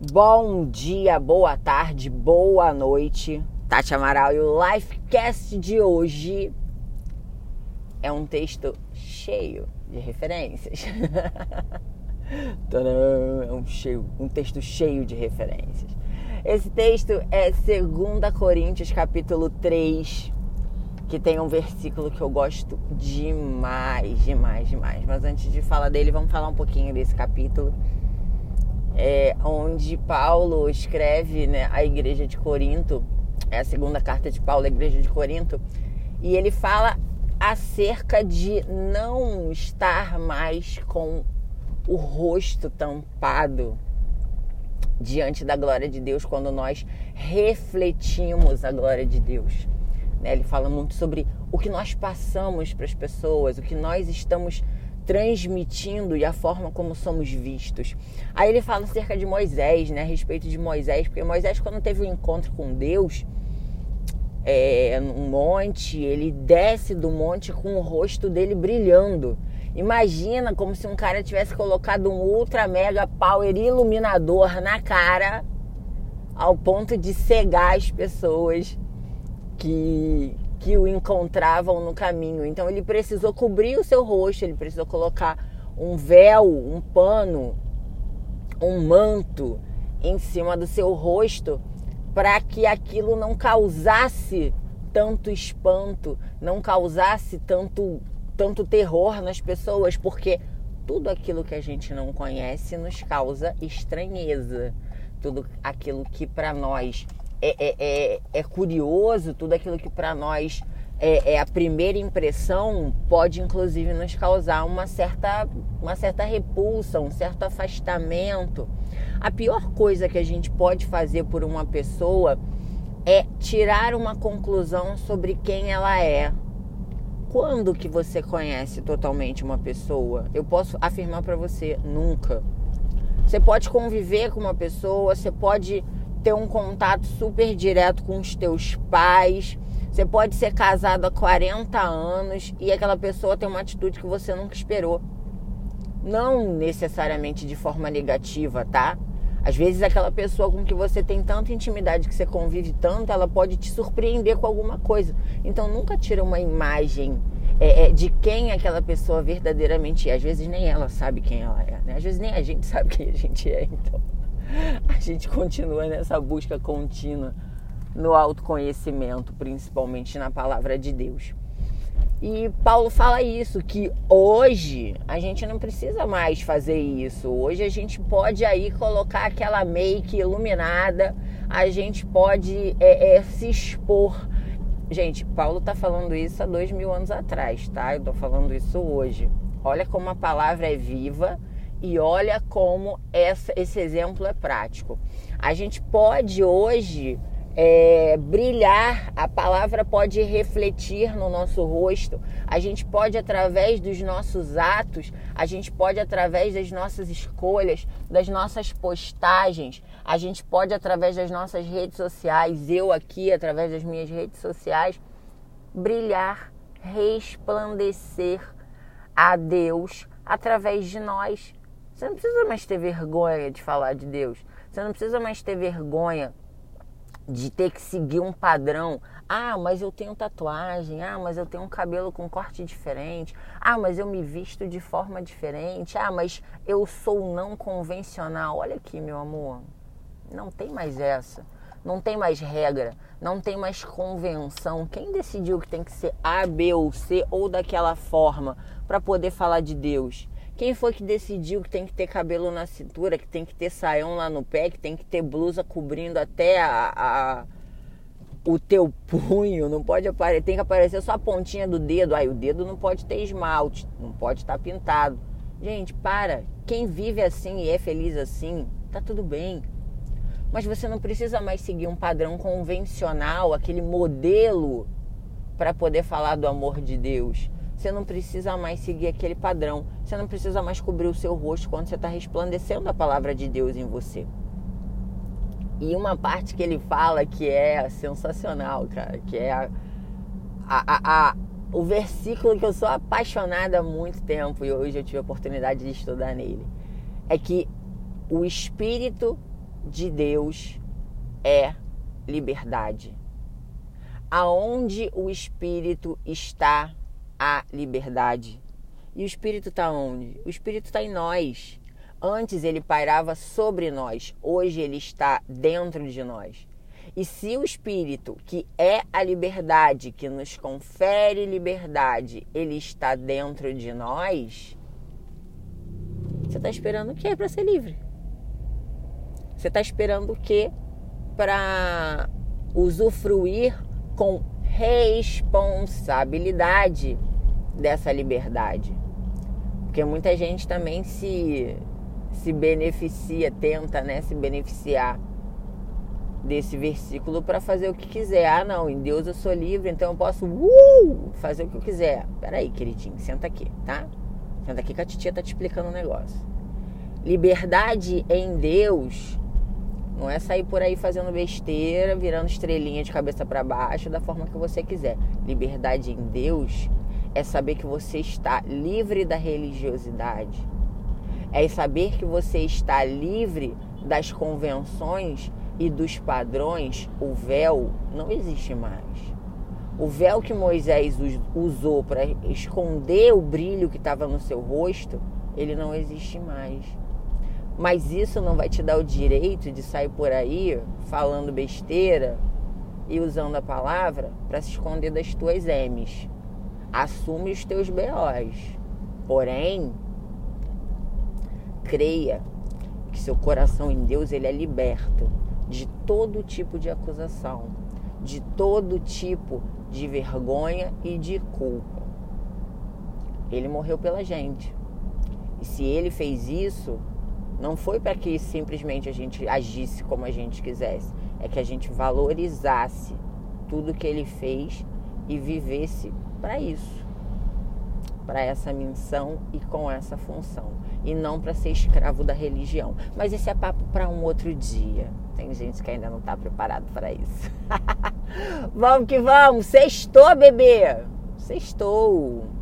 Bom dia, boa tarde, boa noite. Tati Amaral e o Lifecast de hoje é um texto cheio de referências. é um, cheio, um texto cheio de referências. Esse texto é 2 Coríntios capítulo 3, que tem um versículo que eu gosto demais, demais, demais. Mas antes de falar dele, vamos falar um pouquinho desse capítulo é, onde Paulo escreve né, a igreja de Corinto, é a segunda carta de Paulo à igreja de Corinto, e ele fala acerca de não estar mais com o rosto tampado diante da glória de Deus quando nós refletimos a glória de Deus. Né? Ele fala muito sobre o que nós passamos para as pessoas, o que nós estamos transmitindo e a forma como somos vistos. Aí ele fala acerca de Moisés, né, a respeito de Moisés, porque Moisés, quando teve o um encontro com Deus, é, num monte, ele desce do monte com o rosto dele brilhando. Imagina como se um cara tivesse colocado um ultra mega power iluminador na cara ao ponto de cegar as pessoas que, que o encontravam no caminho. Então ele precisou cobrir o seu rosto, ele precisou colocar um véu, um pano, um manto em cima do seu rosto para que aquilo não causasse tanto espanto, não causasse tanto tanto terror nas pessoas, porque tudo aquilo que a gente não conhece nos causa estranheza. Tudo aquilo que para nós é, é, é, é curioso, tudo aquilo que para nós é, é, a primeira impressão pode inclusive nos causar uma certa, uma certa repulsa, um certo afastamento. A pior coisa que a gente pode fazer por uma pessoa é tirar uma conclusão sobre quem ela é. Quando que você conhece totalmente uma pessoa? Eu posso afirmar para você, nunca. Você pode conviver com uma pessoa, você pode ter um contato super direto com os teus pais. Você pode ser casado há 40 anos e aquela pessoa tem uma atitude que você nunca esperou. Não necessariamente de forma negativa, tá? Às vezes aquela pessoa com que você tem tanta intimidade, que você convive tanto, ela pode te surpreender com alguma coisa. Então nunca tira uma imagem é, é, de quem aquela pessoa verdadeiramente é. Às vezes nem ela sabe quem ela é, né? Às vezes nem a gente sabe quem a gente é, então a gente continua nessa busca contínua no autoconhecimento, principalmente na palavra de Deus. E Paulo fala isso, que hoje a gente não precisa mais fazer isso. Hoje a gente pode aí colocar aquela make iluminada, a gente pode é, é, se expor. Gente, Paulo tá falando isso há dois mil anos atrás, tá? Eu tô falando isso hoje. Olha como a palavra é viva e olha como essa, esse exemplo é prático. A gente pode hoje é, brilhar, a palavra pode refletir no nosso rosto, a gente pode, através dos nossos atos, a gente pode, através das nossas escolhas, das nossas postagens, a gente pode, através das nossas redes sociais, eu aqui, através das minhas redes sociais, brilhar, resplandecer a Deus através de nós você não precisa mais ter vergonha de falar de Deus. Você não precisa mais ter vergonha de ter que seguir um padrão. Ah, mas eu tenho tatuagem. Ah, mas eu tenho um cabelo com corte diferente. Ah, mas eu me visto de forma diferente. Ah, mas eu sou não convencional. Olha aqui, meu amor. Não tem mais essa. Não tem mais regra. Não tem mais convenção. Quem decidiu que tem que ser A, B ou C ou daquela forma para poder falar de Deus? Quem foi que decidiu que tem que ter cabelo na cintura, que tem que ter saião lá no pé, que tem que ter blusa cobrindo até a, a o teu punho, não pode aparecer, tem que aparecer só a pontinha do dedo. Aí o dedo não pode ter esmalte, não pode estar pintado. Gente, para. Quem vive assim e é feliz assim, tá tudo bem. Mas você não precisa mais seguir um padrão convencional, aquele modelo para poder falar do amor de Deus. Você não precisa mais seguir aquele padrão. Você não precisa mais cobrir o seu rosto quando você está resplandecendo a palavra de Deus em você. E uma parte que ele fala que é sensacional, cara, que é a, a, a, o versículo que eu sou apaixonada há muito tempo e hoje eu tive a oportunidade de estudar nele. É que o Espírito de Deus é liberdade. Aonde o Espírito está a liberdade. E o Espírito está onde? O Espírito está em nós. Antes ele pairava sobre nós, hoje ele está dentro de nós. E se o Espírito, que é a liberdade, que nos confere liberdade, ele está dentro de nós, você está esperando o que para ser livre? Você está esperando o que para usufruir com responsabilidade dessa liberdade? Porque muita gente também se se beneficia, tenta, né, se beneficiar desse versículo para fazer o que quiser. Ah, não, em Deus eu sou livre, então eu posso uh, fazer o que eu quiser. Peraí, queridinho, senta aqui, tá? Senta aqui que a titia tá te explicando um negócio. Liberdade em Deus não é sair por aí fazendo besteira, virando estrelinha de cabeça para baixo da forma que você quiser. Liberdade em Deus é saber que você está livre da religiosidade é saber que você está livre das convenções e dos padrões. O véu não existe mais. O véu que Moisés usou para esconder o brilho que estava no seu rosto, ele não existe mais. Mas isso não vai te dar o direito de sair por aí falando besteira e usando a palavra para se esconder das tuas M's. Assume os teus BOs. Porém, creia que seu coração em Deus ele é liberto de todo tipo de acusação, de todo tipo de vergonha e de culpa. Ele morreu pela gente. E se ele fez isso, não foi para que simplesmente a gente agisse como a gente quisesse, é que a gente valorizasse tudo que ele fez e vivesse para isso, para essa missão e com essa função e não para ser escravo da religião. Mas esse é papo para um outro dia. Tem gente que ainda não está preparado para isso. vamos que vamos! Sextou, bebê! Sextou!